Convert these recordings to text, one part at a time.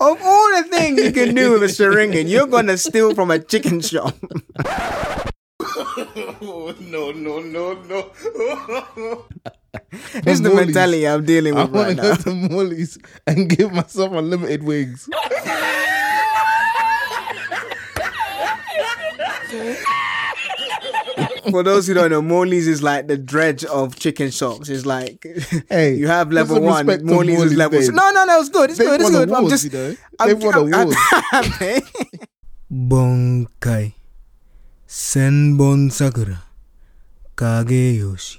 Of all the things you can do with a you're gonna steal from a chicken shop. Oh, no, no, no, no. This is the mentality I'm dealing with I with want right to now. go to Morley's and give myself unlimited wings. For those who don't know, Morley's is like the dredge of chicken shops. It's like Hey, you have level one, respect on Morley's is level. name. No, no, no, it's good. It's They've good. It's won good. I'm just. you know. I'm, They've won I'm- awards. I'm- Bankai, Senbon Sakura, Kageyoshi.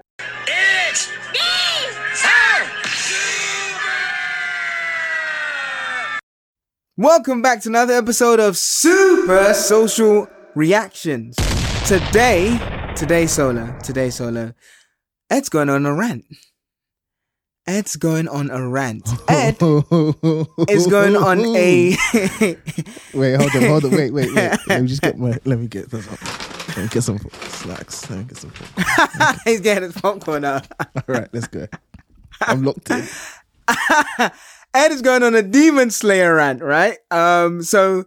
Welcome back to another episode of Super Social Reactions. Today, today solo, today solo, Ed's going on a rant. Ed's going on a rant. Ed is going on a. Wait, hold on, hold on, wait, wait, wait. Let me just get my. Let me get this. Let me get some snacks. Let me get some. He's getting his popcorn out. All right, let's go. I'm locked in. Ed is going on a Demon Slayer rant, right? Um, so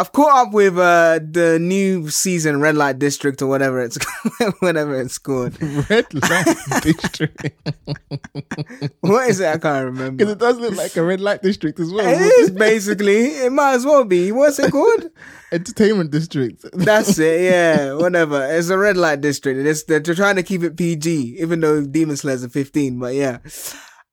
I've caught up with uh the new season, Red Light District or whatever it's whatever it's called. Red light district. What is it? I can't remember. Because it does look like a red light district as well. It is basically. It might as well be. What's it called? Entertainment district. That's it. Yeah, whatever. It's a red light district. It's, they're, trying to keep it PG, even though Demon Slayer's a 15. But yeah.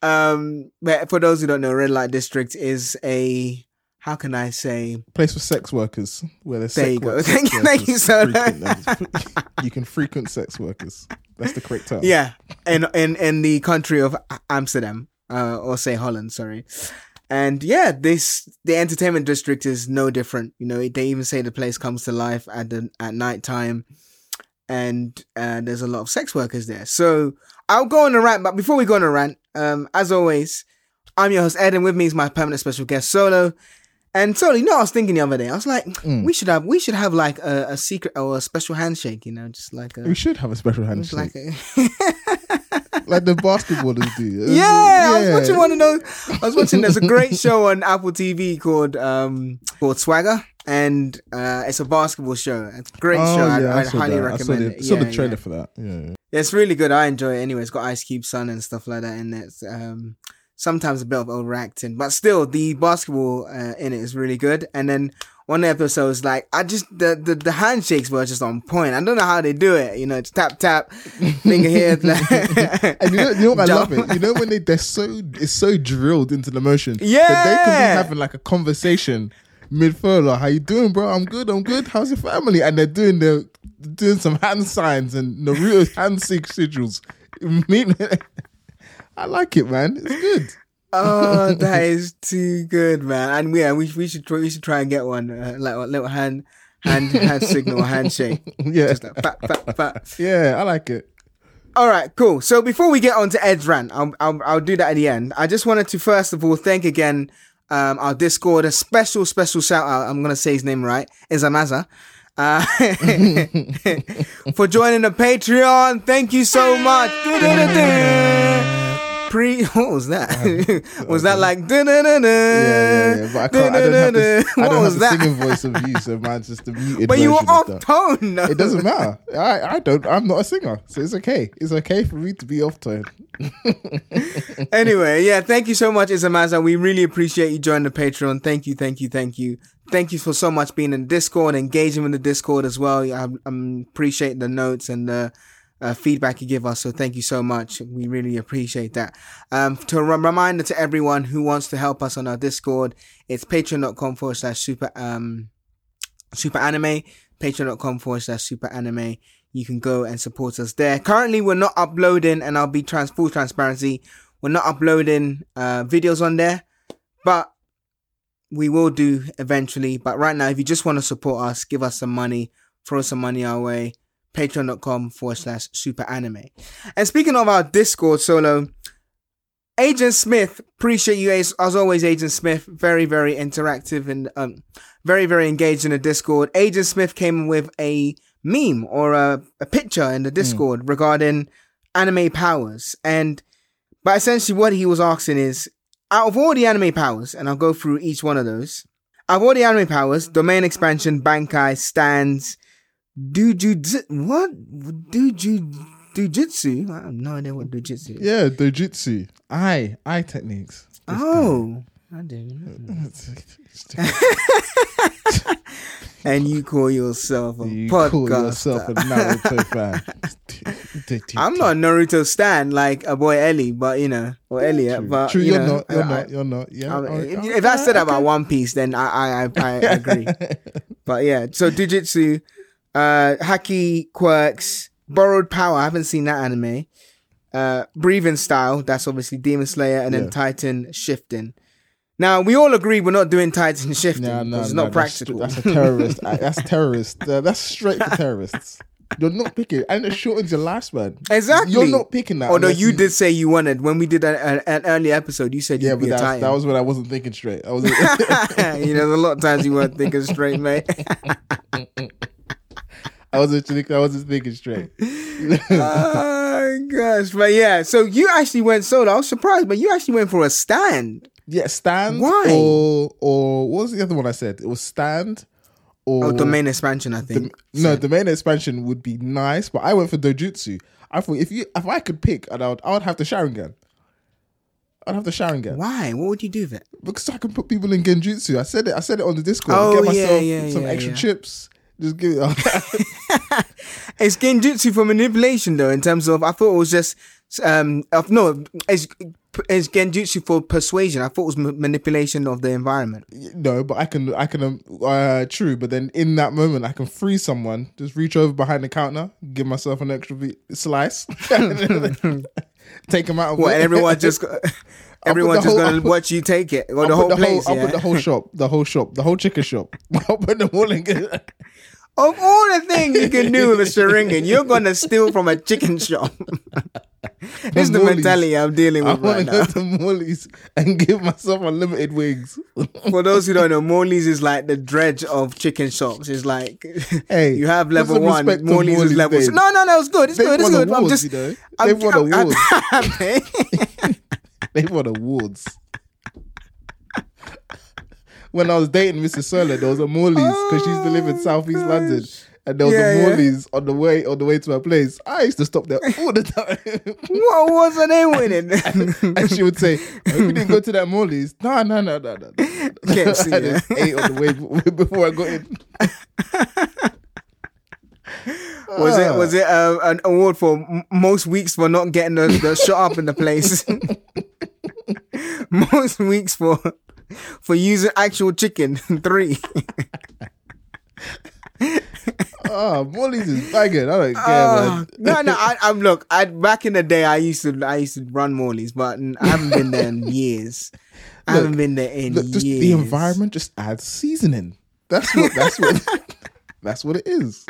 Um, but for those who don't know, red light district is a how can I say? Place for sex workers where there's There sex you go. work- Thank sex you- thank you, workers sir. you can frequent sex workers. That's the correct term. Yeah, in in in the country of Amsterdam, uh, or say Holland, sorry. And yeah, this the entertainment district is no different. You know, they even say the place comes to life at the at night time, and uh, there's a lot of sex workers there. So I'll go on a rant, but before we go on a rant, um, as always, I'm your host Ed, and with me is my permanent special guest Solo. And Solo, you know, I was thinking the other day. I was like, we should have we should have like a, a secret or a special handshake. You know, just like a We should have a special handshake. like a. like the basketballers do. Yeah, I was watching one of those. I was watching. There's a great show on Apple TV called um called Swagger, and uh it's a basketball show. It's a great Oh, show. I, yeah, I I saw highly that. I recommend saw the, it. saw yeah, the trailer yeah. for that. Yeah. It's really good. I enjoy it. Anyway, it's got Ice Cube son and stuff like that in it. It's, um, sometimes a bit of overacting, but still the basketball uh, in it is really good. And then one episode is like I just the, the the handshakes were just on point. I don't know how they do it. You know, it's tap tap, finger here. And you know, you know what I love it? You know when they they're so it's so drilled into the motion. Yeah. That they can be having like a conversation mid furlough. How you doing, bro? I'm good, I'm good. How's your family? And they're doing the doing some hand signs and Naruto hand sig- sigils. I like it, man. It's good. Oh, that is too good, man! And yeah, we we should try, we should try and get one uh, like a little hand hand hand signal handshake. Yeah. Just like, pat, pat, pat. Yeah, I like it. All right, cool. So before we get on to Ed's rant, I'll, I'll I'll do that at the end. I just wanted to first of all thank again um, our Discord. A special special shout out. I'm gonna say his name right. Is Amaza. Uh, for joining the Patreon. Thank you so much. Pre, what was that? was that like? Yeah, yeah, yeah. But I can't. I don't have the, I What don't was have the that? singing voice of you, so mine's just the muted. But you were off tone. though. It doesn't matter. I, I don't. I'm not a singer, so it's okay. It's okay for me to be off tone. anyway, yeah, thank you so much, Isamaza. We really appreciate you joining the Patreon. Thank you, thank you, thank you. Thank you for so much being in Discord, engaging with the Discord as well. I, I appreciate the notes and the uh, feedback you give us. So thank you so much. We really appreciate that. Um, to a reminder to everyone who wants to help us on our Discord, it's patreon.com forward slash super, um, super anime, patreon.com forward slash super anime. You can go and support us there. Currently, we're not uploading, and I'll be trans- full transparency. We're not uploading uh, videos on there, but we will do eventually. But right now, if you just want to support us, give us some money, throw some money our way. Patreon.com forward slash super anime. And speaking of our Discord solo, Agent Smith, appreciate you as, as always, Agent Smith. Very, very interactive and um, very, very engaged in the Discord. Agent Smith came with a meme or a, a picture in the Discord regarding anime powers. And but essentially what he was asking is out of all the anime powers, and I'll go through each one of those. Out of all the anime powers, domain expansion, Bankai, stands, Dujutsu, what? Duju, Dujutsu? I have no idea what Dujutsu is. Yeah, dojutsu. Eye, eye techniques. Oh, I didn't. And you call yourself a you podcaster. call yourself a Naruto fan. I'm not a Naruto stan like a boy Ellie, but you know, or Elliot. True, But True, you you're know, not. You're I- not. You're not. Yeah. I- if, if I said about One Piece, then I I I, I agree. but yeah, so Jujutsu, uh, Haki quirks, borrowed power. I haven't seen that anime. Uh, breathing style. That's obviously Demon Slayer, and then Yeah. Titan shifting. Now we all agree we're not doing Titan shifting. No, it's no, not that's- practical. That's, a terrorist. that's terrorist. Uh, that's straight for terrorists. You're not picking, and it shortens your lifespan. Exactly. You're not picking that. Although unless you did say you wanted when we did a, a, an early episode, you said Yeah, but that's, Titan. that was when I wasn't thinking straight. I was. you know, there's a lot of times you weren't thinking straight, mate. I wasn't. thinking- I wasn't thinking straight. oh gosh, but yeah. So you actually went solo. I was surprised, but you actually went for a stand. Yeah, stand. Why? Or or what was the other one I said? It was stand. Or Oh, domain expansion, I Dom- think. no, domain expansion would be nice, but I went for dojutsu. I thought if you if I could pick, and I would I would have the Sharingan. I'd have the Sharingan Why? What would you do with it? because I can put people in genjutsu. I said it. I said it on the Discord. Oh, Get yeah, myself yeah, some yeah, extra yeah. chips. Just give it. Up It's genjutsu for manipulation, though. In terms of, I thought it was just um, of no, it's it's genjutsu for persuasion. I thought it was ma- manipulation of the environment. no, but I can. I can. Um, uh, true, but then in that moment, I can free someone. Just reach over behind the counter, give myself an extra bit, slice, take them out. Of What? And everyone just everyone's just whole- gonna put- watch you take it, or I'll the whole the place. whole, I'll put the whole shop, the whole shop, the whole chicken shop. I'll put them all in. Of all the things you can do with a Sharingan, you're gonna steal from a chicken shop. this is the mentality I'm dealing with I with want right to now. go to Morley's and give myself unlimited wings. For those who don't know, Morley's is like the dredge of chicken shops. It's like Hey, you have level one, Morley's is level. name. No, no, no, it's good. It's They've good. It's good. I'm awards, just. you know. I'm, They've won I'm- awards. I'm- they won awards. when I was dating Mrs. Sola, there was a Morley's because she used to live in Oh, Southeast gosh. London. And there was Yeah, a yeah. On the way on the way to her place. I used to stop there all the time. what was her name winning? and she would say, oh, "You didn't go to that Morley's." No, no, no, no, no. no. KFC, I yeah. ate on the way before I got in. was it was it uh, an award for m- most weeks for not getting the, the shot up in the place? most weeks for for using actual chicken three. Ah, oh, Morley's is banging. I don't care, Oh, man. no, no. I, I'm look. I back in the day, I used to, I used to run Morley's, but I haven't been there in years. I Look, haven't been there in Look, just years. the environment just adds seasoning. That's what. That's what. that's what it is.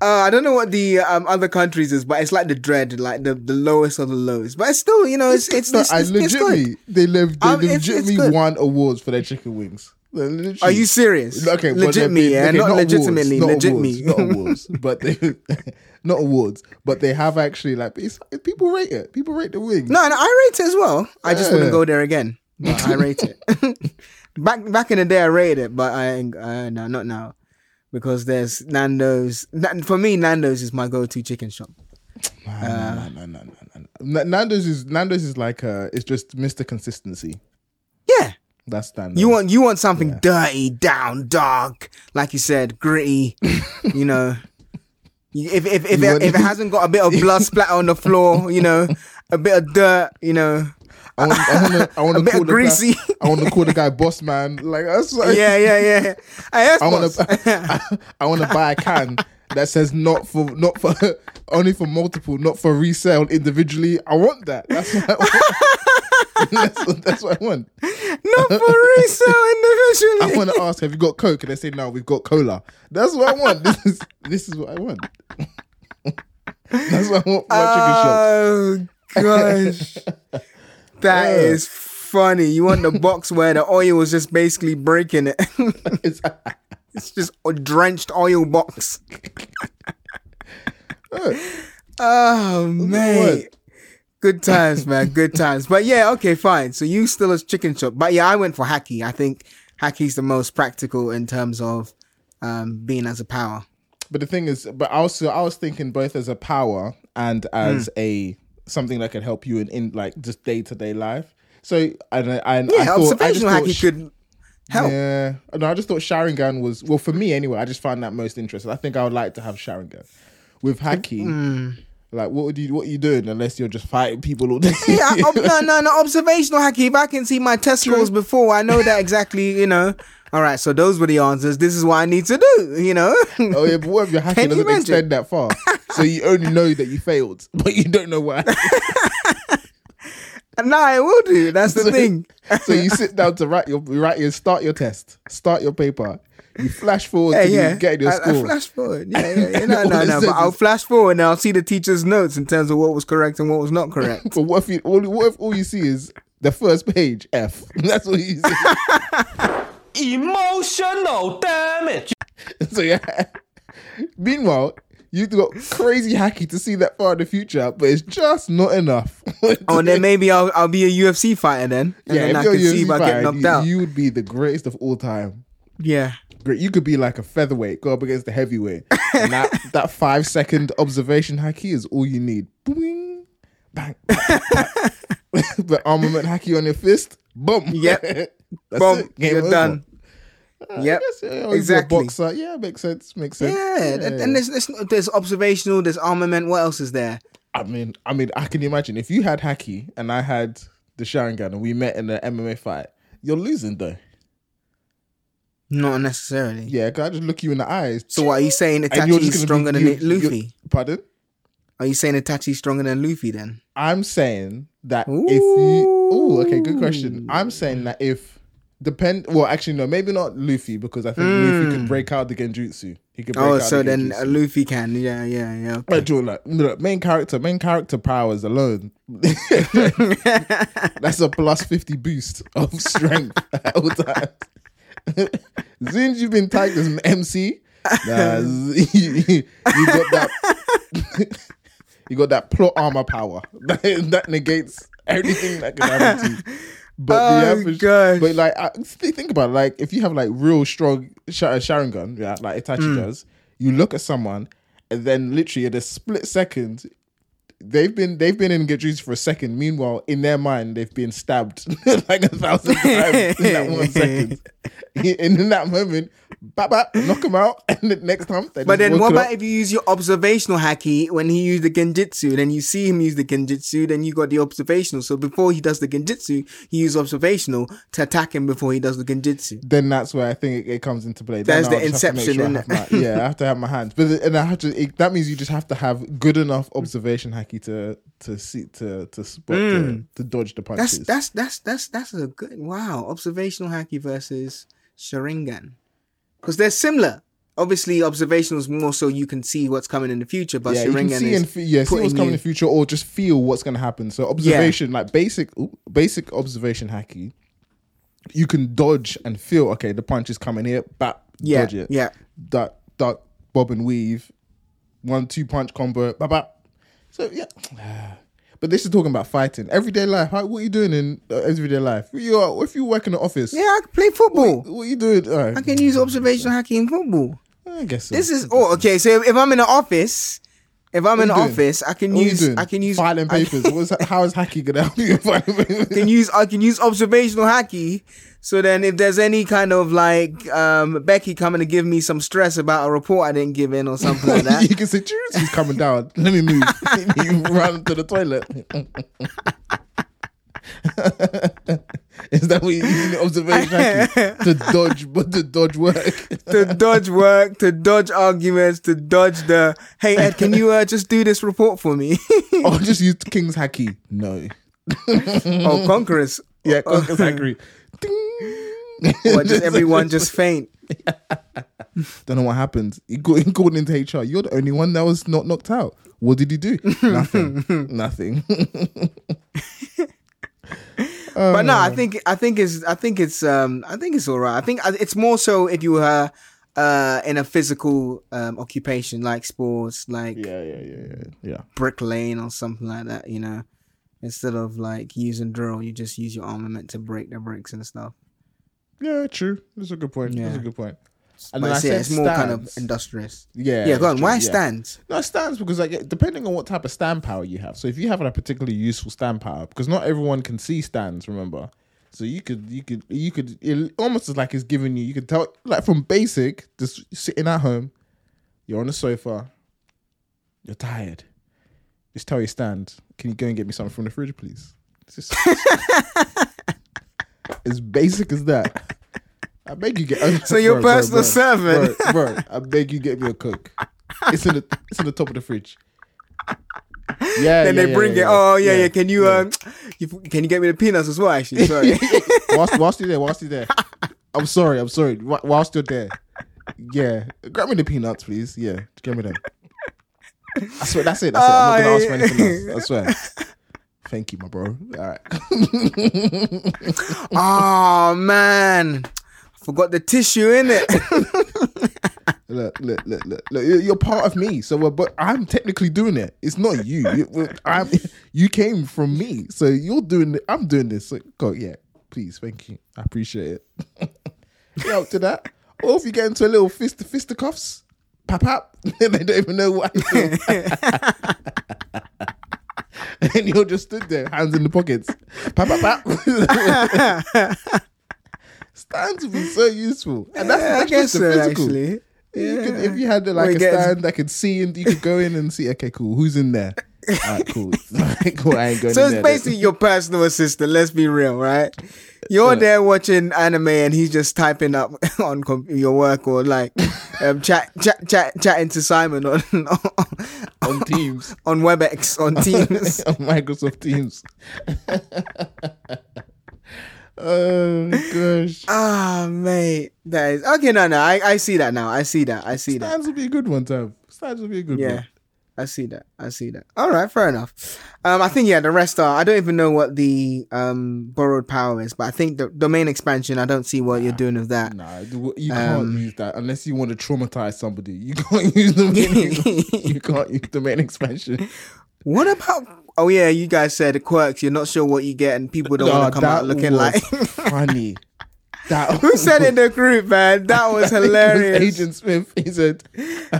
Uh, I don't know what the um, other countries is, but it's like the dread, like the, the lowest of the lowest. But it's still, you know, it's it's, No, it's, I it's, it's good. legitimately, they live. They Um, legitimately won awards for their chicken wings. Literally- Are you serious? Okay, legit me, yeah, okay, not, awards, legitimately, not legit awards, me. not awards, but they not awards, but they have actually like it's, people rate it. People rate the wings. No, no, I rate it as well. I just wouldn't Yeah. go there again. I rate it. back back in the day, I rated it, but I uh, no, not now, because there's Nando's. For me, Nando's is my go-to chicken shop. no. Nando's is Nando's is like uh, it's just Mr. Consistency. Yeah, That's Nando's. you want you want something dirty, down, dark, like you said, gritty. you know, If if if, it, if it hasn't got a bit of blood splatter on the floor, you know, a bit of dirt, you know, I want, I want to, I want to call of the. Guy, I want to call the guy boss man. Like that's like, yeah, yeah, yeah. That's I want to, I, want to buy a can that says not for, not for, only for multiple, not for resale individually. I want that. That's what I want. that's, what, that's what I want. Not for resale individually. I want to ask, have you got Coke? And they say, no, we've got cola. That's what I want. This is, this is what I want. that's what I want for my chicken shop. Oh gosh, that Yeah. is funny. You want the box where the oil was just basically breaking it. It's, just a drenched oil box. oh man. Good times, man. Good times. But yeah, okay, fine. So you still a chicken shop. But yeah, I went for Haki. I think Haki's the most practical in terms of um, being as a power. But the thing is, but also I was thinking both as a power and as a something that could help you in, in like just day to day life. So and I- and Yeah, I thought, I observational thought Haki sh- could help. Yeah, no, I just thought Sharingan was well for me anyway. I just found that most interesting. I think I would like to have Sharingan with Haki. Hmm. Like, what would you what are you doing unless you're just fighting people all day? Yeah, I- ob- no, no, no. Observational hacking. If I can see my test scores before, I know that exactly. You know. All right. So those were the answers. This is what I need to do. You know. oh yeah, but what if your hacking doesn't imagine? extend that far? So you only know that you failed, but you don't know why. no, I will do. That's the So- thing. so you sit down to write your write your start your test, start your paper. You flash forward Yeah, to yeah. you getting your I, score. I flash forward. Yeah, yeah, yeah. No, no, no. But I'll flash forward and I'll see the teacher's notes in terms of what was correct and what was not correct. but what if you all, what if all you see is the first page F? That's all you see. Emotional damage. so yeah. Meanwhile, you've got crazy haki to see that far in the future, but it's just not enough. oh, and then maybe I'll I'll be a UFC fighter then, and then I can a see if UFC I get knocked you, out. you would be the greatest of all time. yeah. Great. You could be like a featherweight, go up against the heavyweight. And that, that five second observation haki is all you need. Boing, bang, bang, bang. but armament haki on your fist, boom. Yep. That's Boom. it. Game You're over. done. Uh, Yep. Guess, uh, if you're Exactly. Boxer. Yeah, makes sense. Makes sense. Yeah, and, and there's, there's there's observational, there's armament. What else is there? I mean, I mean, I can imagine if you had haki and I had the Sharingan and we met in an MMA fight, you're losing though. Not necessarily. Yeah, cause I just look you in the eyes. So what are you saying? Itachi is stronger be, than you- you- Luffy? Pardon? Are you saying Itachi's stronger than Luffy then? I'm saying that if you oh okay good question. I'm saying that if depend well actually no maybe not Luffy because I think Luffy can break out the Genjutsu. He can break Hmm. Oh, so the then uh, Luffy can. Yeah, yeah, yeah. Right, Jordan, like, look, main character, main character powers alone. That's a plus 50 boost of strength at all times. as soon as you've been tagged as an MC, nah, you, you got that you got that plot armor power. That, that negates everything that can happen to you. But Oh, the average, gosh. but like, I, think about it. Like, if you have like real strong sh- uh, Sharingan, yeah, like Itachi Hmm. does, you look at someone, and then literally at a split second, they've been they've been in Genjutsu for a second. Meanwhile, in their mind, they've been stabbed like a thousand times in that one second. and in that moment, bap, bap, knock them out, and the next time, they But then what about up. if you use your observational haki when he used the genjutsu, then you see him use the genjutsu, then you got the observational. So before he does the genjutsu, he used observational to attack him before he does the genjutsu. then that's where I think it, it comes into play. That's the just have to inception, I innit? have my- yeah, I have to have my hands, but and I have to. It, that means you just have to have good enough observation haki to to see to to spot to, to dodge the Hmm. That's that's that's that's that's a good wow. Observational haki versus Sharingan. Because they're similar. Obviously, observational is more so you can see what's coming in the future, but yeah, you can Sharingan see is fe- yeah, see what's coming in the future, or just feel what's going to happen. So observation, like basic ooh, basic observation haki, you can dodge and feel. Okay, the punch is coming here, bap, Yeah, dodge it. yeah. duck, duck, bob and weave, one two punch combo, bap, bap. So yeah, but this is talking about fighting everyday life. How, what are you doing in uh, everyday life? You are, if you work in the office, Yeah, I can play football. what are you doing? Right, I can use observational haki in football. I guess so. This is oh okay. So if, I'm in the office, if I'm in the doing? office, I can What use? I can use filing I papers. What's how is haki gonna help you papers? can use I can use observational haki So then, if there's any kind of like um, Becky coming to give me some stress about a report I didn't give in or something like that, you can say, "Cheers, he's coming down. Let me move." you run to the toilet. Is that what you the observation to dodge, but to dodge work? to dodge work, to dodge arguments, to dodge the hey Ed, can you uh, just do this report for me? or just use King's Haki? No. or Conquerors, Yeah, King's Haki. Or just everyone just faint. Don't know what happened. He, go, he called into HR. You're the only one that was not knocked out. What did he do? Nothing. Nothing. but no, I think I think it's I think it's um I think it's all right. I think uh, it's more so if you were uh in a physical um occupation like sports, like yeah, yeah, yeah, yeah, yeah. bricklaying or something like that. You know, instead of like using drill, you just use your armament to break the bricks and stuff. Yeah, true. That's a good point. Yeah. That's a good point. And But then I said it's more kind of industrious. Yeah, Yeah, go on. true, Why yeah. stands? No, stands because like depending on what type of stand power you have. So if you have a particularly useful stand power, because not everyone can see stands, remember. So you could you could you could it almost is like it's giving you you could tell like from basic, just sitting at home, you're on the sofa, you're tired. Just tell you stand, can you go and get me something from the fridge, please? It's just as basic as that. I beg you get. So your personal servant. bro, bro. I beg you get me a coke. It's in the it's in the top of the fridge. Yeah. Then yeah, they yeah, bring yeah, it. Oh yeah, yeah. Can you um, you, can you get me the peanuts as well? Actually, sorry. whilst, whilst you're there, whilst you're there. I'm sorry, I'm sorry. Wh- Whilst you're there, yeah, grab me the peanuts, please. Yeah, grab me them. I swear, that's it. That's it. I'm not gonna ask for anything else. I swear. Thank you, my bro. All right. oh man, I forgot the tissue in it. look, look, look, look, look. You're part of me, so uh, but I'm technically doing it. It's not you. You- I'm, you came from me, so you're doing. it. I'm doing this. So, go, yeah, please, thank you. I appreciate it. yeah, up to that. Or if you get into a little fist to fisticuffs, pap pap, and they don't even know what. and you're just stood there, hands in the pockets, pap pap pap. Stands would be so useful, and that's, Yeah, I that's guess so, physical. actually. You could, if you had like a stand that could see and you could go in and see, okay, cool, who's in there? All right, cool. Cool. I ain't going So it's basically your personal assistant. Let's be real, right? You're Yeah. there watching anime and he's just typing up on com- your work or like um, chat, chat, chat, chatting to Simon on on, Teams, on WebEx on Teams. on Microsoft Teams. oh gosh, Ah, mate, that is okay. No, no, I, I see that now. I see that. I see that. stands would be a good one, Tom. Stands would be a good Yeah, one. I see that. I see that. All right, fair enough. Um, I think yeah, the rest are. I don't even know what the um borrowed power is, but I think the domain expansion. I don't see what you're doing with that. Nah, you can't Um, use that unless you want to traumatize somebody. You can't use the main, you can't use the main expansion. What about? Oh yeah, you guys said the quirks. You're not sure what you get, and people don't Nah, want to come out looking like. funny. That Who said in the group, man? That was I think it hilarious. Agent Smith. He said,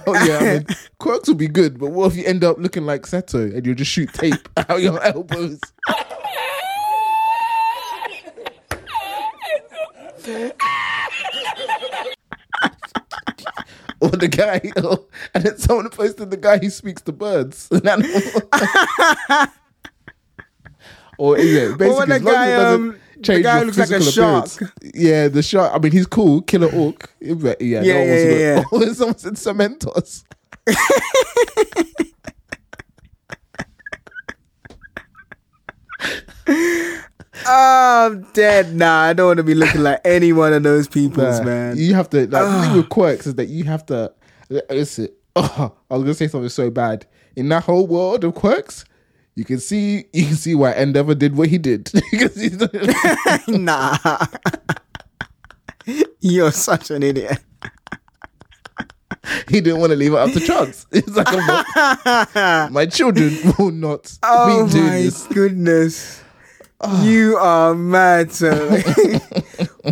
"Oh yeah, I mean, quirks would be good, but what if you end up looking like Sero and you just shoot tape out your elbows?" or the guy, or, and then someone posted the guy who speaks to birds. An animal. or yeah, basically, when the as long as guy, it um, the guy looks like a appearance. shark. Yeah, the shark. I mean, he's cool, killer orc. Yeah, yeah, Yeah, no yeah, yeah, Oh, someone said Cementoss. Oh, I'm dead. Nah, I don't want to be looking like any one of those peoples, Nah, man. You have to. Like, the thing with quirks is that you have to. Listen, oh, I was gonna say something so bad. In that whole world of quirks, you can see you can see why Endeavor did what he did. You can see- nah. You're such an idiot. he didn't want to leave it up to chance. It's like not- my children will not Oh be doing my this. goodness. Ah. You are mad, sir.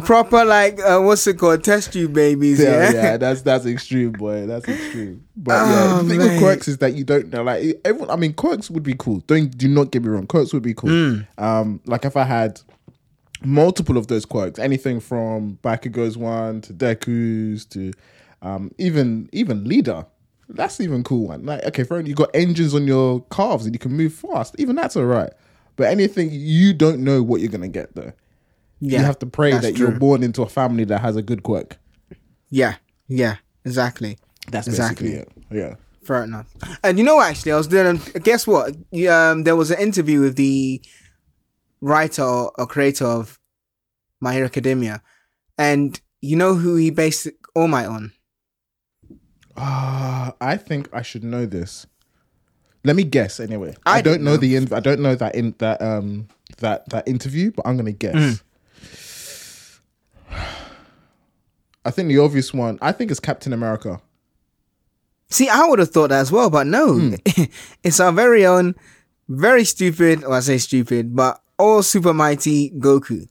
Proper like uh, what's it called? Test tube babies, Yeah, yeah. yeah, that's that's extreme, boy. That's extreme. But yeah, Oh, the thing mate. with quirks is that you don't know. Like everyone, I mean, quirks would be cool. Don't do not get me wrong. Quirks would be cool. Mm. Um, like if I had multiple of those quirks. Anything from Bakugo's one to Deku's to um, even even Iida. That's even cool one. Like okay, for you got engines on your calves and you can move fast. Even that's alright. But anything you don't know what you're gonna get though. Yeah, you have to pray that you're born into a family that has a good quirk. Yeah, yeah, exactly. That's Exactly. it. Yeah. Fair enough. And you know what? Actually, I was doing. Guess what? Um, there was an interview with the writer or, or creator of My Hero Academia, and you know who he based All Might on? Ah, I think I should know this. Let me guess anyway. I, I don't know, know. the in, I don't know that in that um that that interview, but I'm gonna guess. Mm. I think the obvious one. I think it's Captain America. See, I would have thought that as well, but no, Hmm. it's our very own, very stupid. Or I say stupid, but all super mighty Goku.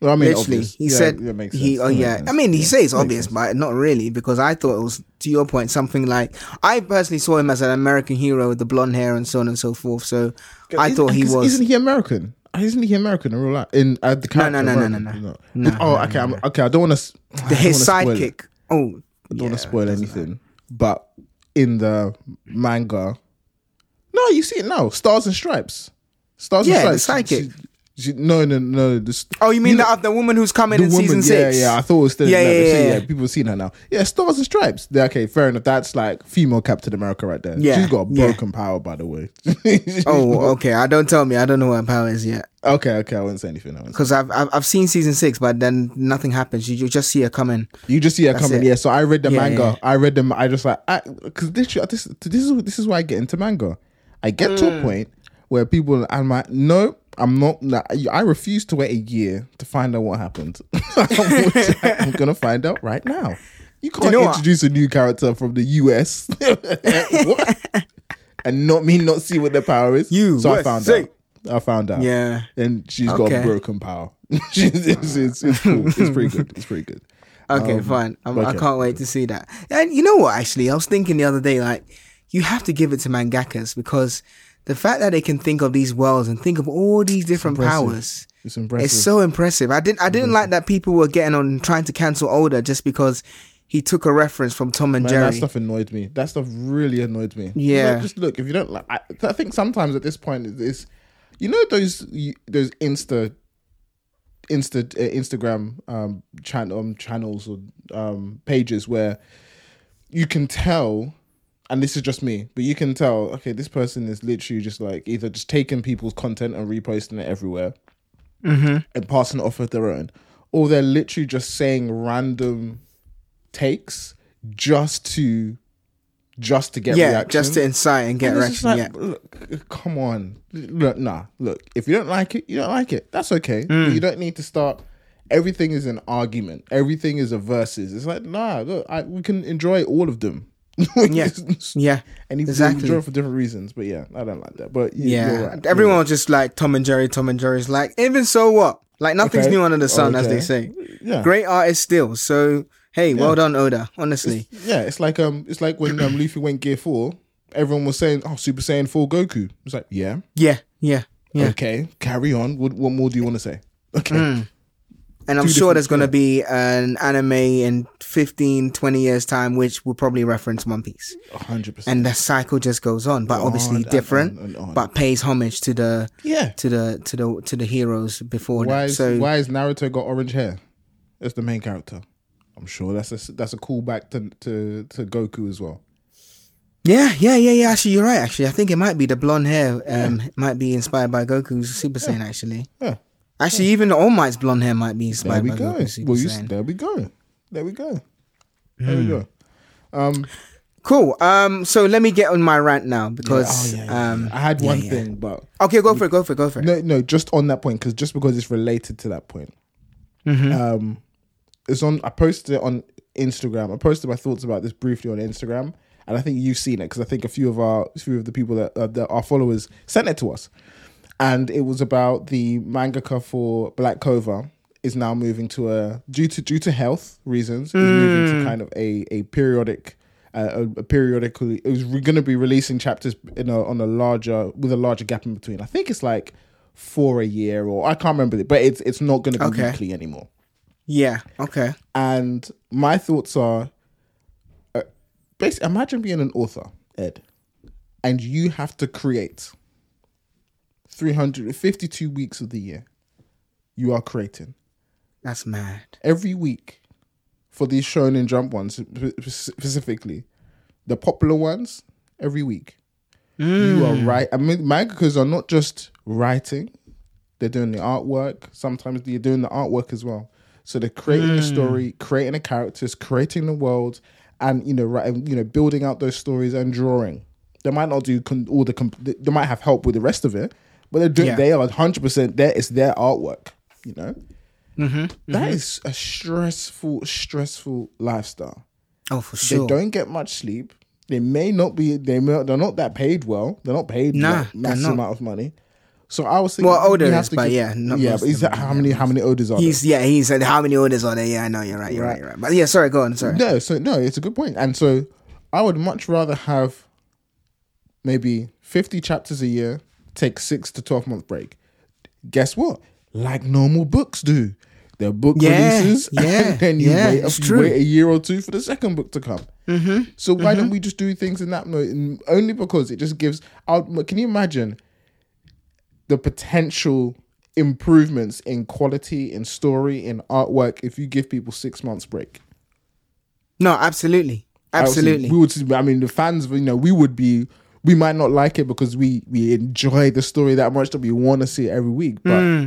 Well, I mean, Literally, obvious. he Yeah, said that makes he. Oh yeah. I mean, he Yeah, says obvious, sense. but not really because I thought it was to your point something like I personally saw him as an American hero with the blonde hair and so on and so forth. So I thought he was. Isn't he American? Isn't he American in real life? In uh, the No, no, no, no, no, no. No, oh, no, okay. I'm, okay, I don't want to. his sidekick. Oh, I don't want to spoil anything, but in the manga, no, you see it now. Stars and Stripes. Stars Yeah, and Stripes. sidekick. She- no, no, no. This, Oh, you mean know- the, the woman who's coming in woman? season yeah, six? yeah. yeah. I thought it was still. Yeah, Yeah, yeah, yeah. People have seen her now. Yeah, Stars and Stripes. Okay, fair enough. That's like female Captain America right there. Yeah, she's got broken power, by the way. Oh, okay. I don't tell me. I don't know what her power is yet okay, okay. I won't say anything. I won't say because I've, I've I've seen season six, but then nothing happens. You, you just see her coming. You just see her That's coming, it. yeah. So I read the manga. I read them. I just like because this, this this is this is why I get into manga. I get to Mm. a point where people I'm like, no, I'm not. I refuse to wait a year to find out what happened. I'm gonna find out right now. You can't know what? introduce a new character from the US and not me not see what their power is. You so I found out. I found out. Yeah. and she's got Okay. broken power. It's, it's, it's cool. It's pretty good. It's pretty good. Okay, Um, fine. I'm, I can't wait to see that. And you know what? Actually, I was thinking the other day, like you have to give it to mangakas because the fact that they can think of these worlds and think of all these different impressive. powers. It's impressive. It's so impressive. I didn't. I didn't like that people were getting on trying to cancel Oda just because he took a reference from Tom and Man, Jerry. that stuff annoyed me. That stuff really annoyed me. Yeah. Like, just look. If you don't like, I, I think sometimes at this point it's, you know, those those Insta, Insta uh, Instagram um channel um, channels or um pages where you can tell, and this is just me, but you can tell. Okay, this person is literally just like either just taking people's content and reposting it everywhere, and passing it off of their own, or they're literally just saying random takes just to just to get yeah, reaction. just to incite and get And reaction. like, yeah. look, come on, look, nah, look. If you don't like it, you don't like it. That's okay. Mm. But you don't need to start. Everything is an argument. Everything is a versus. It's like nah, look, I, we can enjoy all of them. Yeah. Yeah, and you exactly. for different reasons. But yeah, I don't like that. But you- Yeah, you're right. everyone was just like Tom and Jerry. Tom and Jerry's like, even so what? Like nothing's Okay. new under the sun, as they say. Yeah. Great artist still. So hey, well done, Oda. Honestly, Yeah, it's like um, it's like when um, Luffy went Gear Four. Everyone was saying, "Oh, Super Saiyan Four Goku." It's like, yeah, yeah, yeah, yeah. okay, carry on. What, what more do you want to say? Okay, Mm. And I'm sure there's going to be an anime in 15, 20 years time, which will probably reference One Piece. hundred percent. And the cycle just goes on, but On obviously and different, on on. but pays homage to the Yeah. to the to the to the heroes before Why is So why is Naruto got orange hair? As the main character. I'm sure that's a that's a callback to to to Goku as well. yeah, yeah, yeah, yeah. Actually, you're right. Actually, I think it might be the blonde hair. Um, might be inspired by Goku's Super Saiyan. Actually, Yeah. Actually, even the All Might's blonde hair might be There inspired we by go. Well, you, there we go. There we go. There we go. Um, Cool. Um, so let me get on my rant now oh, because yeah, yeah, um. I had yeah, one yeah. thing, but Okay, go for it. Go for it. Go for it. no, no, just on that point, because just because it's related to that point. Mm-hmm. Um, it's on. I posted it on Instagram. I posted my thoughts about this briefly on Instagram, and I think you've seen it because I think a few of our, a few of the people that, uh, that our followers sent it to us, and it was about the mangaka for Black Clover is now moving to a due to due to health reasons is moving to kind of a a periodic. Uh, a, a periodically, it was going to be releasing chapters in a, on a larger with a larger gap in between. I think it's like for a year, or I can't remember it, but it's it's not going to be Okay. weekly anymore. Yeah. Okay. And my thoughts are, uh, basically, imagine being an author, Ed, and you have to create 352 weeks of the year. You are creating That's mad. every week for these Shonen Jump ones specifically, the popular ones every week. You are mm. right. I mean, mangakas are not just writing; they're doing the artwork. Sometimes they're doing the artwork as well. So they're creating the mm. story, creating the characters, creating the world, and you know, writing, you know, building out those stories and drawing. They might not do con- all the. Comp- they might have help with the rest of it, but they're doing. Yeah. They are hundred percent there. It's their artwork. You know. Mm-hmm, mm-hmm. That is a stressful, stressful lifestyle. Oh, for sure. They don't get much sleep. They may not be. They may, they're not that paid well. They're not paid Nah, like, massive amount of money. So I was thinking, Well, Oda we have is, but give- yeah, not yeah. But is that how many? How many Odas are He's yeah. He said how many Odas are there? Yeah, I know. You're right. You're right. Right. You're right. But yeah, sorry. Go on. Sorry. No, so no, it's a good point. And so I would much rather have maybe fifty chapters a year, take six to twelve month break. Guess what? Like normal books do. They're book Yeah, releases, yeah, and then you yeah, wait, you wait a year or two for the second book to come. Mm-hmm. So why don't we just do things in that mode? And Only because it just gives. I'll, can you imagine the potential improvements in quality, in story, in artwork if you give people six months break? No, absolutely, Obviously, absolutely. we would. I mean, the fans. You know, we would be. We might not like it because we we enjoy the story that much that we want to see it every week. But Hmm.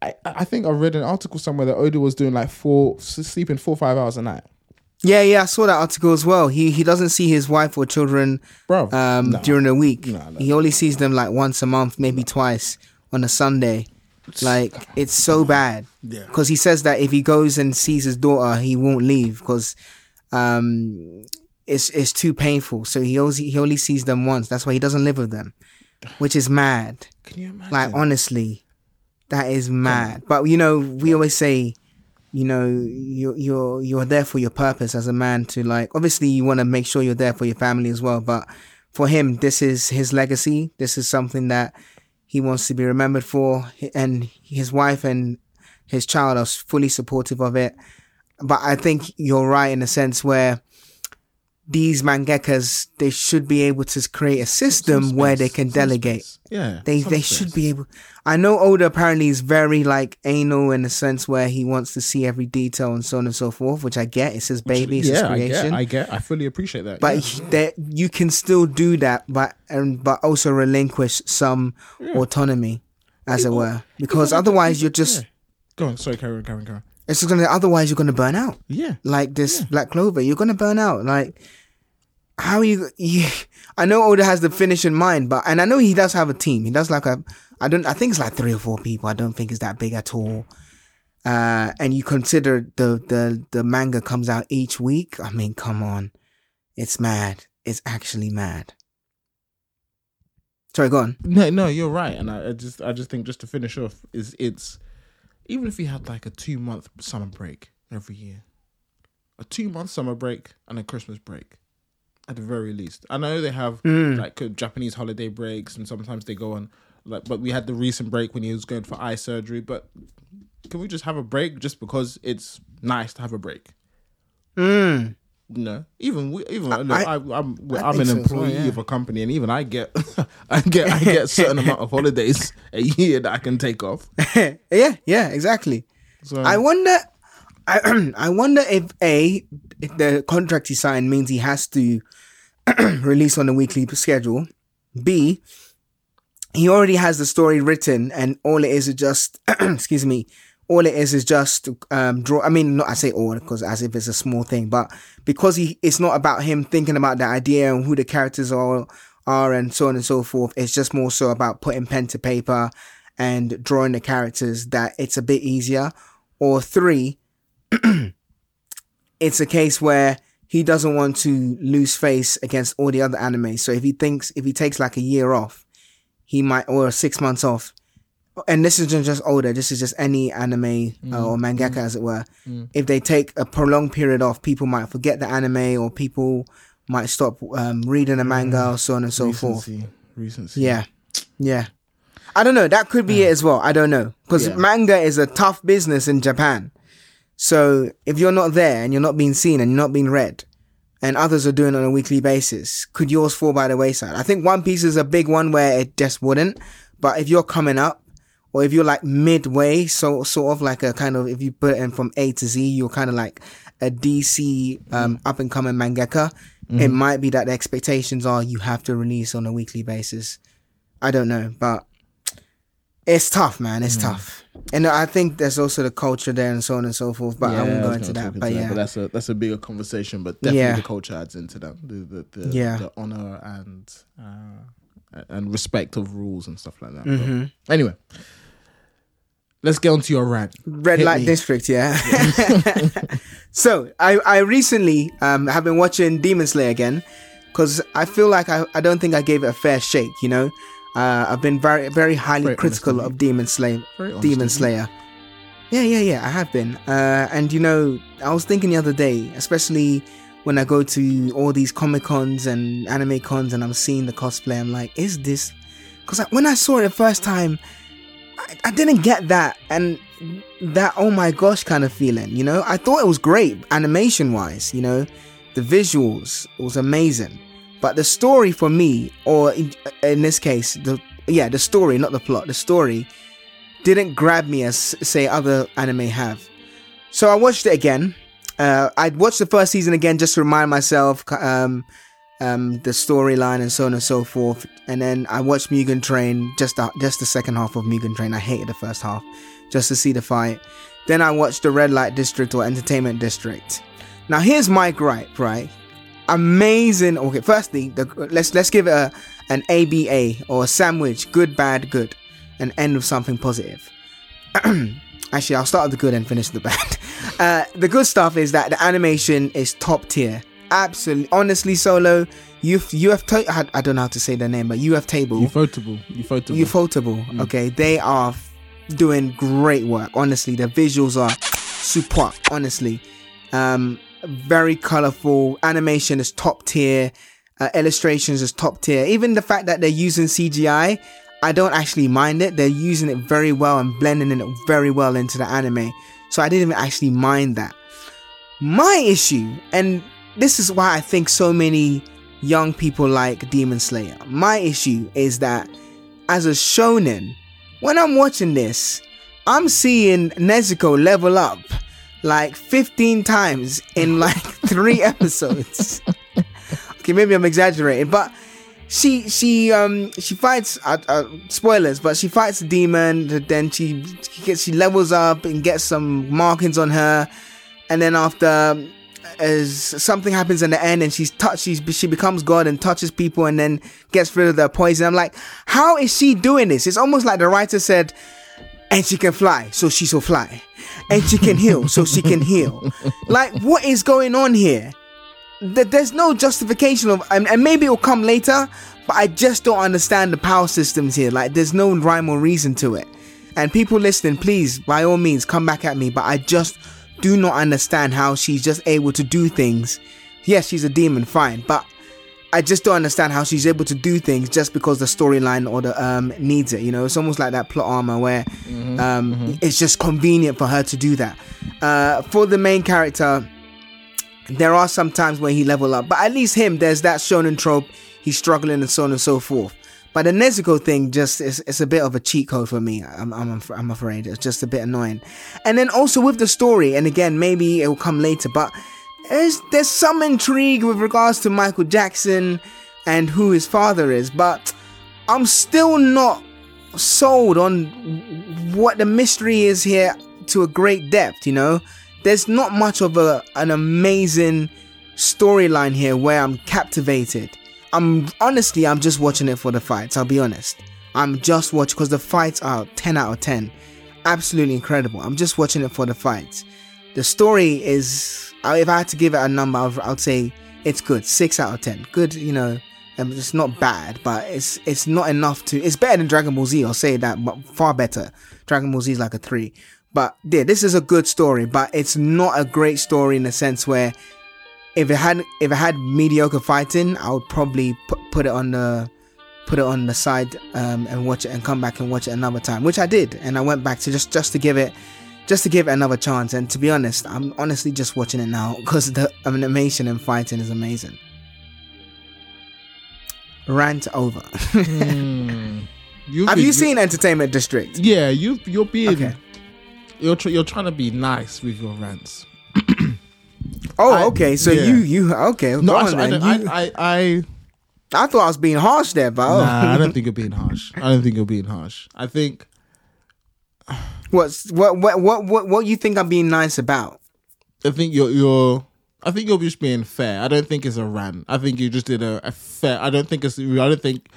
I I think I read an article somewhere that Oda was doing like four sleeping four five hours a night. Yeah, yeah, I saw that article as well. He he doesn't see his wife or children Bro, um, no. during the week. No, no. He only sees them like once a month, maybe twice on a Sunday. Like it's so bad. Yeah. Because he says that if he goes and sees his daughter, he won't leave because um, it's it's too painful. So he only he only sees them once. That's why he doesn't live with them, which is mad. Can you imagine? Like honestly, that is mad. But you know, we always say, you know, you're you're you're there for your purpose as a man to like. Obviously, you want to make sure you're there for your family as well. But for him, this is his legacy. This is something that he wants to be remembered for, and his wife and his child are fully supportive of it. But I think you're right in a sense where these mangakas they should be able to create a system where they can delegate. space. Yeah, They they space. should be able. I know Oda apparently is very like anal in the sense where he wants to see every detail and so on and so forth, which I get. It's his baby, it's his Yeah, I get, I get, I fully appreciate that. but yeah. that you can still do that, but and but also relinquish some autonomy, as it were, because otherwise you're just go on. Sorry, Karen, Karen, Karen. it's just gonna. Otherwise you're gonna burn out. Yeah, Like this Black Clover, you're gonna burn out. Like how you, you? I know Oda has the finish in mind, but and I know he does have a team. He does like a. I don't. I think it's like three or four people. I don't think it's that big at all. Uh, and you consider the the the manga comes out each week. I mean, come on, it's mad. It's actually mad. Sorry, go on. no, no, you're right, and I, I just, I just think just to finish off is it's even if we had like a two month summer break every year, a two month summer break and a Christmas break, at the very least. I know they have like uh, Japanese holiday breaks, and sometimes they go on like, but we had the recent break when he was going for eye surgery. But can we just have a break just because it's nice to have a break? Mm. No, even we, even I- look, I, am I'm, I'm an so employee yeah. of a company, and even I get, I get, I get a certain amount of holidays a year that I can take off. yeah, yeah, exactly. So I wonder. I I wonder if a the contract he signed means he has to release on a weekly schedule. B he already has the story written, and all it is is just excuse me. All it is is just um, draw. I mean, not I say all because as if it's a small thing, but because he, it's not about him thinking about the idea and who the characters are, are and so on and so forth. It's just more so about putting pen to paper and drawing the characters that it's a bit easier. Or three, it's a case where he doesn't want to lose face against all the other anime. So if he thinks if he takes like a year off, he might or six months off. And this isn't just Oda. This is just any anime uh, or mangaka, as it were. If they take a prolonged period off, people might forget the anime, or people might stop um, reading the manga, or so on and so forth. recency, recency. Yeah, yeah. I don't know. That could be it as well. I don't know because Yeah. manga is a tough business in Japan. So if you're not there and you're not being seen and you're not being read, and others are doing it on a weekly basis, could yours fall by the wayside? I think One Piece is a big one where it just wouldn't. But if you're coming up, or if you're like midway, so sort of like a kind of if you put it in from A to Z, you're kind of like a DC um, up and coming mangaka. It might be that the expectations are you have to release on a weekly basis. I don't know, but it's tough, man. It's tough, and I think there's also the culture there and so on and so forth. But I won't go into that. But yeah, but that's a that's a bigger conversation. But definitely Yeah. the culture adds into that. The the, the, Yeah. the honor and uh, and respect of rules and stuff like that. Mm-hmm. But anyway, let's get onto your rant. Red Hit Light me. District, yeah. so I I recently um have been watching Demon Slayer again because I feel like I, I don't think I gave it a fair shake. You know, uh, I've been very very highly Very critical of Demon Slayer. Demon. Slayer. Yeah, yeah, yeah. I have been. Uh, and you know, I was thinking the other day, especially when I go to all these comic cons and anime cons, and I'm seeing the cosplay. I'm like, is this? Because when I saw it the first time, I, I didn't get that and that oh my gosh kind of feeling. You know, I thought it was great animation wise. You know, the visuals it was amazing, but the story for me, or in, in this case, the yeah, the story, not the plot, the story didn't grab me as say other anime have. So I watched it again. Uh, I watched the first season again just to remind myself um, um, the storyline and so on and so forth. And then I watched Mugen Train just the, just the second half of Mugen Train. I hated the first half just to see the fight. Then I watched the Red Light District or Entertainment District. Now here's my gripe, right? Amazing. Okay, firstly, the, let's let's give it a an ABA or a sandwich. Good, bad, good, and end with something positive. Actually, I'll start with the good and finish with the bad. Uh, the good stuff is that the animation is top tier. Absolutely, honestly, solo. You you have to, I, I don't know how to say their name, but you have table. you foldable, you Ufotable. Ufotable. Ufotable. Okay, they are f- doing great work. Honestly, the visuals are super. Honestly, um, very colorful. Animation is top tier. Uh, illustrations is top tier. Even the fact that they're using CGI, I don't actually mind it. They're using it very well and blending it very well into the anime. So I didn't even actually mind that. My issue, and this is why I think so many young people like Demon Slayer. My issue is that as a shonen, when I'm watching this, I'm seeing Nezuko level up like 15 times in like three episodes. okay, maybe I'm exaggerating, but she she um she fights uh, uh, spoilers, but she fights a demon. Then she she, gets, she levels up and gets some markings on her, and then after as something happens in the end and she's touched she's, she becomes god and touches people and then gets rid of their poison i'm like how is she doing this it's almost like the writer said and she can fly so she shall fly. And she can heal so she can heal. Like what is going on here? Th- there's no justification of and, and maybe it'll come later but i just don't understand the power systems here. Like there's no rhyme or reason to it. And people listening please by all means come back at me but i just do not understand how she's just able to do things. Yes she's a demon fine but I just don't understand how she's able to do things just because the storyline or the um needs it. You know, it's almost like that plot armor where um it's just convenient for her to do that. Uh, for the main character, there are some times where he level up, but at least him, there's that shonen trope. He's struggling and so on and so forth. But the Nezuko thing just is it's a bit of a cheat code for me. I'm I'm I'm afraid it's just a bit annoying. And then also with the story, and again maybe it will come later, but there's there's some intrigue with regards to Michael Jackson and who his father is, but I'm still not sold on what the mystery is here to a great depth, you know? There's not much of a an amazing storyline here where I'm captivated. I'm honestly I'm just watching it for the fights, I'll be honest. I'm just watching because the fights are 10 out of 10. Absolutely incredible. I'm just watching it for the fights. The story is if I had to give it a number, I would, say it's good. 6 out of 10. Good, you know, um, it's not bad, but it's it's not enough to. It's better than Dragon Ball Z. I'll say that, but far better. Dragon Ball Z is like a three. But yeah, this is a good story, but it's not a great story in the sense where if it had if it had mediocre fighting, I would probably put, put it on the put it on the side um, and watch it and come back and watch it another time, which I did, and I went back to just just to give it just to give it another chance. And to be honest, I'm honestly just watching it now because the animation and fighting is amazing. Rant over. You've hmm. Have been- you seen Entertainment District? Yeah, you you're being Okay. you're tr- you're trying to be nice with your rants. Oh, I- okay. So yeah. you you okay? No, I, on I, You- I, I, I I thought I was being harsh there, but nah, I don't think you're being harsh. I don't think you're being harsh. I think what's what what what what what you think I'm being nice about? I think you're you're I think you're just being fair. I don't think it's a rant. I think you just did a, a fair. I don't think it's. I don't think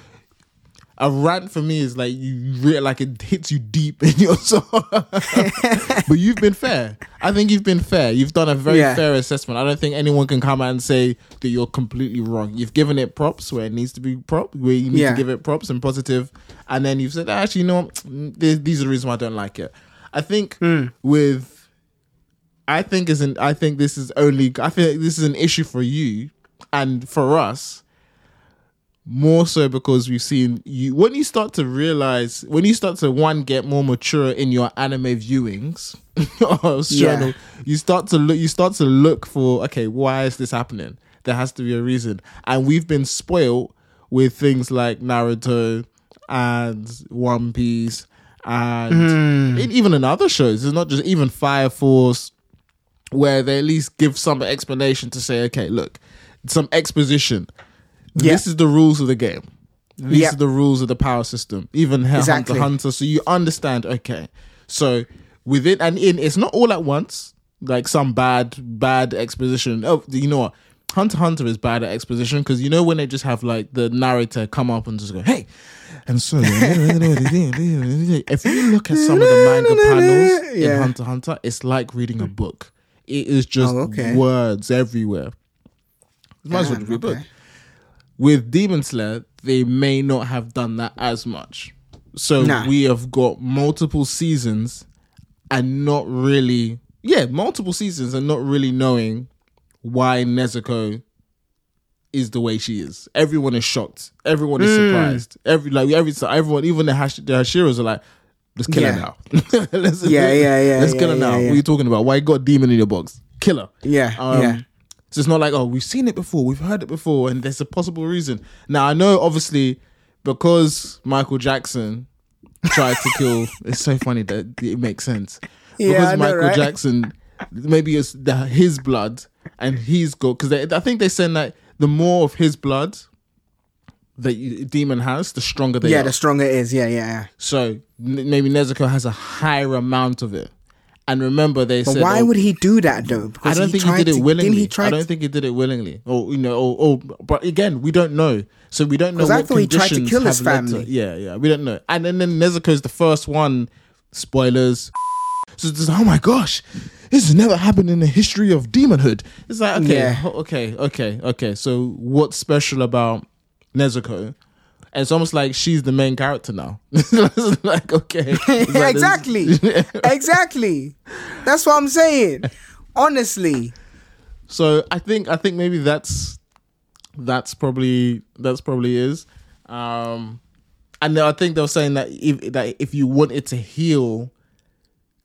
a rant for me is like you re- like it hits you deep in your soul. but you've been fair. I think you've been fair. You've done a very Yeah. fair assessment. I don't think anyone can come out and say that you're completely wrong. You've given it props where it needs to be prop, where you need Yeah. to give it props and positive, and then you've said, actually, you know? Mm, th- these are the reasons why I don't like it. I think with I think isn't I think this is only I think this is an issue for you and for us more so because we've seen you when you start to realize when you start to one get more mature in your anime viewings of Yeah. you start to look you start to look for okay why is this happening there has to be a reason and we've been spoiled with things like Naruto and One Piece and hmm. e- even in other shows it's not just even Fire Force where they at least give some explanation to say, okay, look, some exposition. Yeah. This is the rules of the game. These Yeah. are the rules of the power system. Even Hunter Exactly. Hunter, so you understand. Okay, so within and in, it's not all at once. Like some bad, bad exposition. Oh, you know what? Hunter Hunter is bad at exposition because you know when they just have like the narrator come up and just go, "Hey," and so if you look at some of the manga panels in Hunter Hunter, it's like reading a book. It is just Oh, okay. words everywhere. Might as well read a uh-huh, book. With Demon Slayer, they may not have done that as much. So Nah. we have got multiple seasons and not really, yeah, multiple seasons and not really knowing why Nezuko is the way she is. Everyone is shocked. Everyone is Mm. surprised. Every like every everyone, even the Hash, the Hashiras are like, let's kill her now. let's, Yeah, yeah, yeah, Let's kill yeah, her now. yeah, yeah. What are you talking about? Why you got demon in your box? Kill her. Yeah, Um, yeah. So it's not like, oh, we've seen it before, we've heard it before, and there's a possible reason. Now I know, obviously, because Michael Jackson tried to kill. it's so funny that it makes sense. Yeah, because know, Michael right? Jackson, maybe it's the, his blood, and he's got because I think they said that the more of his blood that you, demon has, the stronger they Yeah, are. the stronger it is. Yeah, yeah, yeah. so n- maybe Nezuko has a higher amount of it. And remember, they But said, why oh, would he do that though? I don't think he did it to- willingly. He I don't to- think he did it willingly, or you know, or, or but again, we don't know, so we don't know. 'Cause I thought he tried to kill his led to- family. yeah, yeah, we don't know. And then, then is the first one. Spoilers. So it's just, oh my gosh, this has never happened in the history of demonhood. It's like okay, Yeah. okay, okay, okay. So what's special about Nezuko? And it's almost like she's the main character now. It's like okay, It's like exactly, exactly. That's what I'm saying. Honestly, So I think I think maybe that's that's probably that's probably is. Um and I think they were saying that if that if you wanted to heal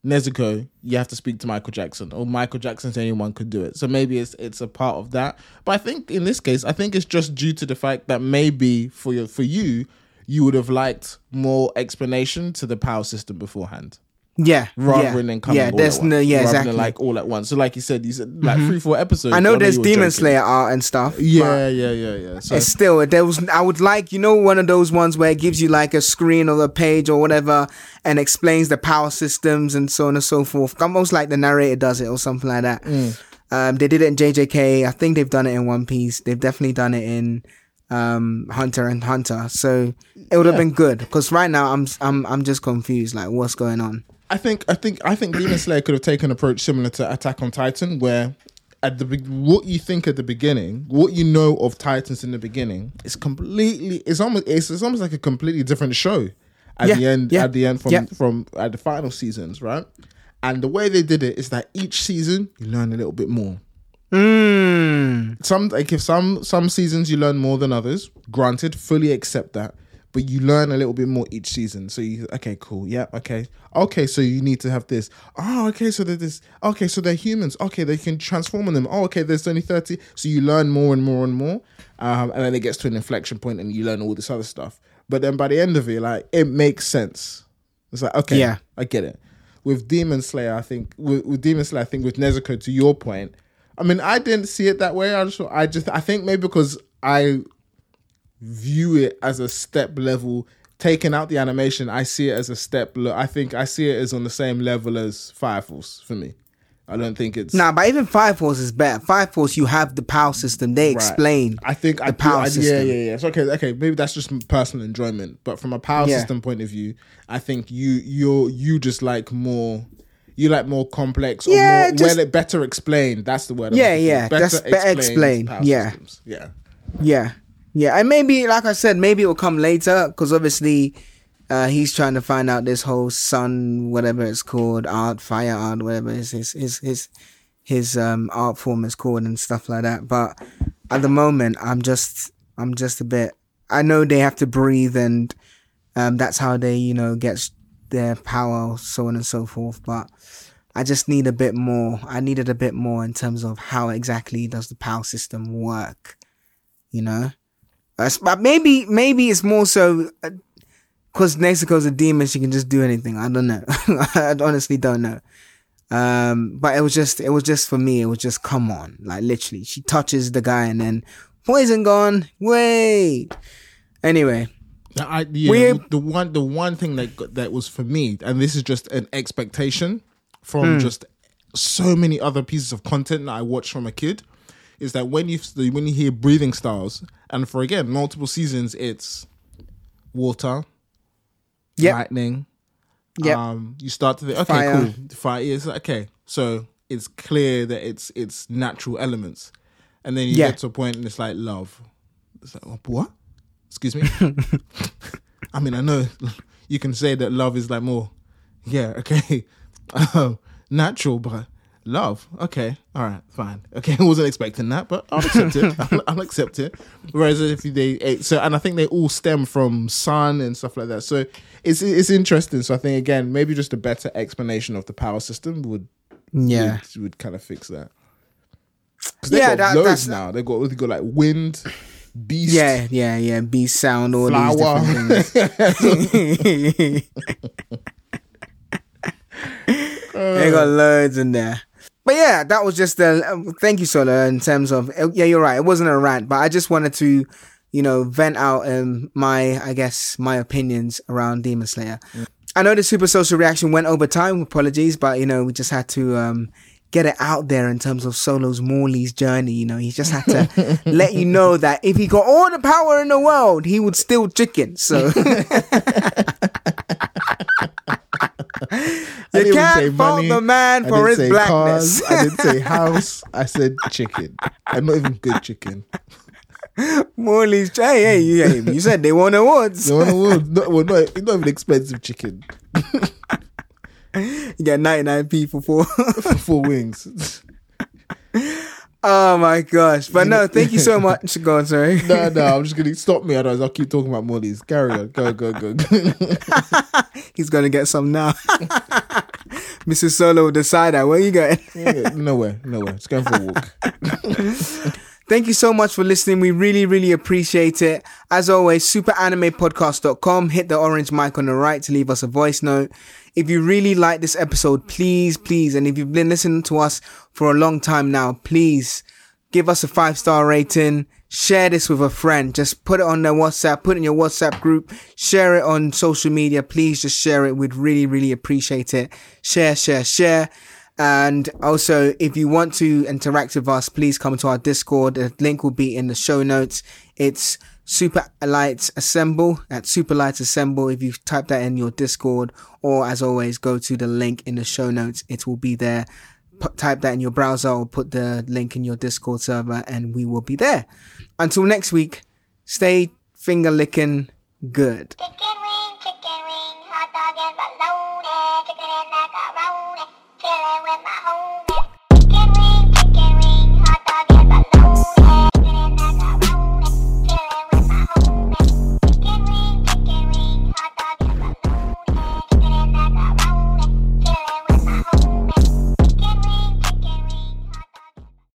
Nezuko, you have to speak to Michael Jackson, or Michael Jackson's anyone could do it. So maybe it's it's a part of that. But I think in this case, I think it's just due to the fact that maybe for your for you, you would have liked more explanation to the power system beforehand yeah, rather yeah, than coming yeah. all There's at once, no, yeah, exactly. Mm-hmm. than like all at once. So like you said, you said like three, four episodes. I know there's Demon joking. Slayer art and stuff. Yeah, yeah, yeah, yeah. So It's still there was. I would like you know one of those ones where it gives you like a screen or a page or whatever and explains the power systems and so on and so forth. Almost like the narrator does it or something like that. Mm. Um, they did it in JJK. I think they've done it in One Piece. They've definitely done it in um, Hunter and Hunter. So it would have been good because right now I'm I'm I'm just confused. Like what's going on? I think I think I think Demon Slayer could have taken an approach similar to Attack on Titan, where at the what you think at the beginning, what you know of Titans in the beginning, is completely. It's almost it's, it's almost like a completely different show at Yeah, the end. yeah, At the end from yeah. from at the final seasons, right? And the way they did it is that each season you learn a little bit more. Mm. some like if some some seasons you learn more than others granted fully accept that but you learn a little bit more each season. So you okay, cool, yeah, okay, okay. So you need to have this. Oh, okay. So there's this. Okay, so they're humans. Okay, they can transform on them. Oh, okay. There's only thirty. So you learn more and more and more, um, and then it gets to an inflection point, and you learn all this other stuff. But then by the end of it, like it makes sense. It's like okay, Yeah. I get it. With Demon Slayer, I think with, with Demon Slayer, I think with Nezuko, to your point, I mean, I didn't see it that way. I just, I just, I think maybe because I view it as a step level. Taking out the animation, I see it as a step. le- I think I see it as on the same level as Fire Force for me. I don't think it's Nah, but even Fire Force is better. Fire Force, you have the power system. They Right. explain. I think the I, power I, system. Yeah, yeah, yeah. It's okay. Okay, maybe that's just personal enjoyment. But from a power Yeah. system point of view, I think you you're you just like more. You like more complex or Yeah, more just- well better explained. That's the word. I'm Yeah, yeah, that's better explained yeah. systems. yeah. Yeah, yeah, and maybe, like I said, maybe it will come later because obviously, uh, he's trying to find out this whole sun, whatever it's called, art, fire art, whatever his his his his, his um art form is called and stuff like that. But at the moment, I'm just I'm just a bit. I know they have to breathe, and um, that's how they you know get their power, so on and so forth. But I just need a bit more. I needed a bit more in terms of how exactly does the power system work you know. Uh, But maybe maybe it's more so because Nezuko's a demon, she can just do anything. I don't know. I honestly don't know. Um, but it was just it was just for me. It was just come on, like literally, she touches the guy and then poison gone. Wait. Anyway, I, yeah, the one the one thing that got- that was for me, and this is just an expectation Hmm. from just so many other pieces of content that I watched from a kid, is that when you when you hear breathing styles, and for again multiple seasons, it's water, Yep. lightning. Yep. Um, you start to think, okay, Fire. cool, fire is okay. So it's clear that it's it's natural elements, and then you Yeah. get to a point and it's like love. It's like what? Excuse me. I mean, I know you can say that love is like more, yeah, okay, um, natural, but love, okay, all right, fine, okay. I wasn't expecting that, but I'll accept it. I'll, I'll accept it. Whereas if they eh, so, and I think they all stem from sun and stuff like that. So it's it's interesting. So I think again, maybe just a better explanation of the power system would yeah. would, would kind of fix that. 'Cause they Yeah, got that- loads that's- now. They got they got like wind, beast, Yeah, yeah, yeah. Beast sound, all flower. these different things. they got loads in there. But yeah, that was just the. Um, thank you, Solo. In terms of uh, yeah, you're right. It wasn't a rant, but I just wanted to, you know, vent out um, my, I guess, my opinions around Demon Slayer. I know the super social reaction went over time. Apologies, but you know, we just had to um, get it out there in terms of Solo's Morley's journey. You know, he just had to let you know that if he got all the power in the world, he would steal chicken. So. You can't fault the man I for his blackness. cars. I didn't say house. I said chicken. I'm not even good chicken. Morley's hey, hey, you, hey, you said they won awards. No, no, no, no, well, not, not even expensive chicken You get 99p for four. for four wings. Oh my gosh. But no, thank you so much. Go on, sorry. No, no, I'm just gonna stop me. Otherwise, I'll keep talking about Morley's. Carry on. Go, go, go. go. He's gonna get some now. Mrs. Solo will decide that. Where are you going? nowhere, nowhere. Just going for a walk. Thank you so much for listening. We really, really appreciate it. As always, superanimepodcast.com. Hit the orange mic on the right to leave us a voice note. If you really like this episode, please, please, and if you've been listening to us for a long time now, please give us a five star rating. Share this with a friend. Just put it on their WhatsApp, put it in your WhatsApp group, share it on social media. Please just share it. We'd really, really appreciate it. Share, share, share. And also, if you want to interact with us, please come to our Discord. The link will be in the show notes. It's Super Lights Assemble at Super Lights Assemble. If you type that in your Discord, or as always, go to the link in the show notes. It will be there. P- type that in your browser or put the link in your Discord server, and we will be there. Until next week, stay finger licking good. Chicken wing, chicken wing, hot dog chicken chilling with my homie.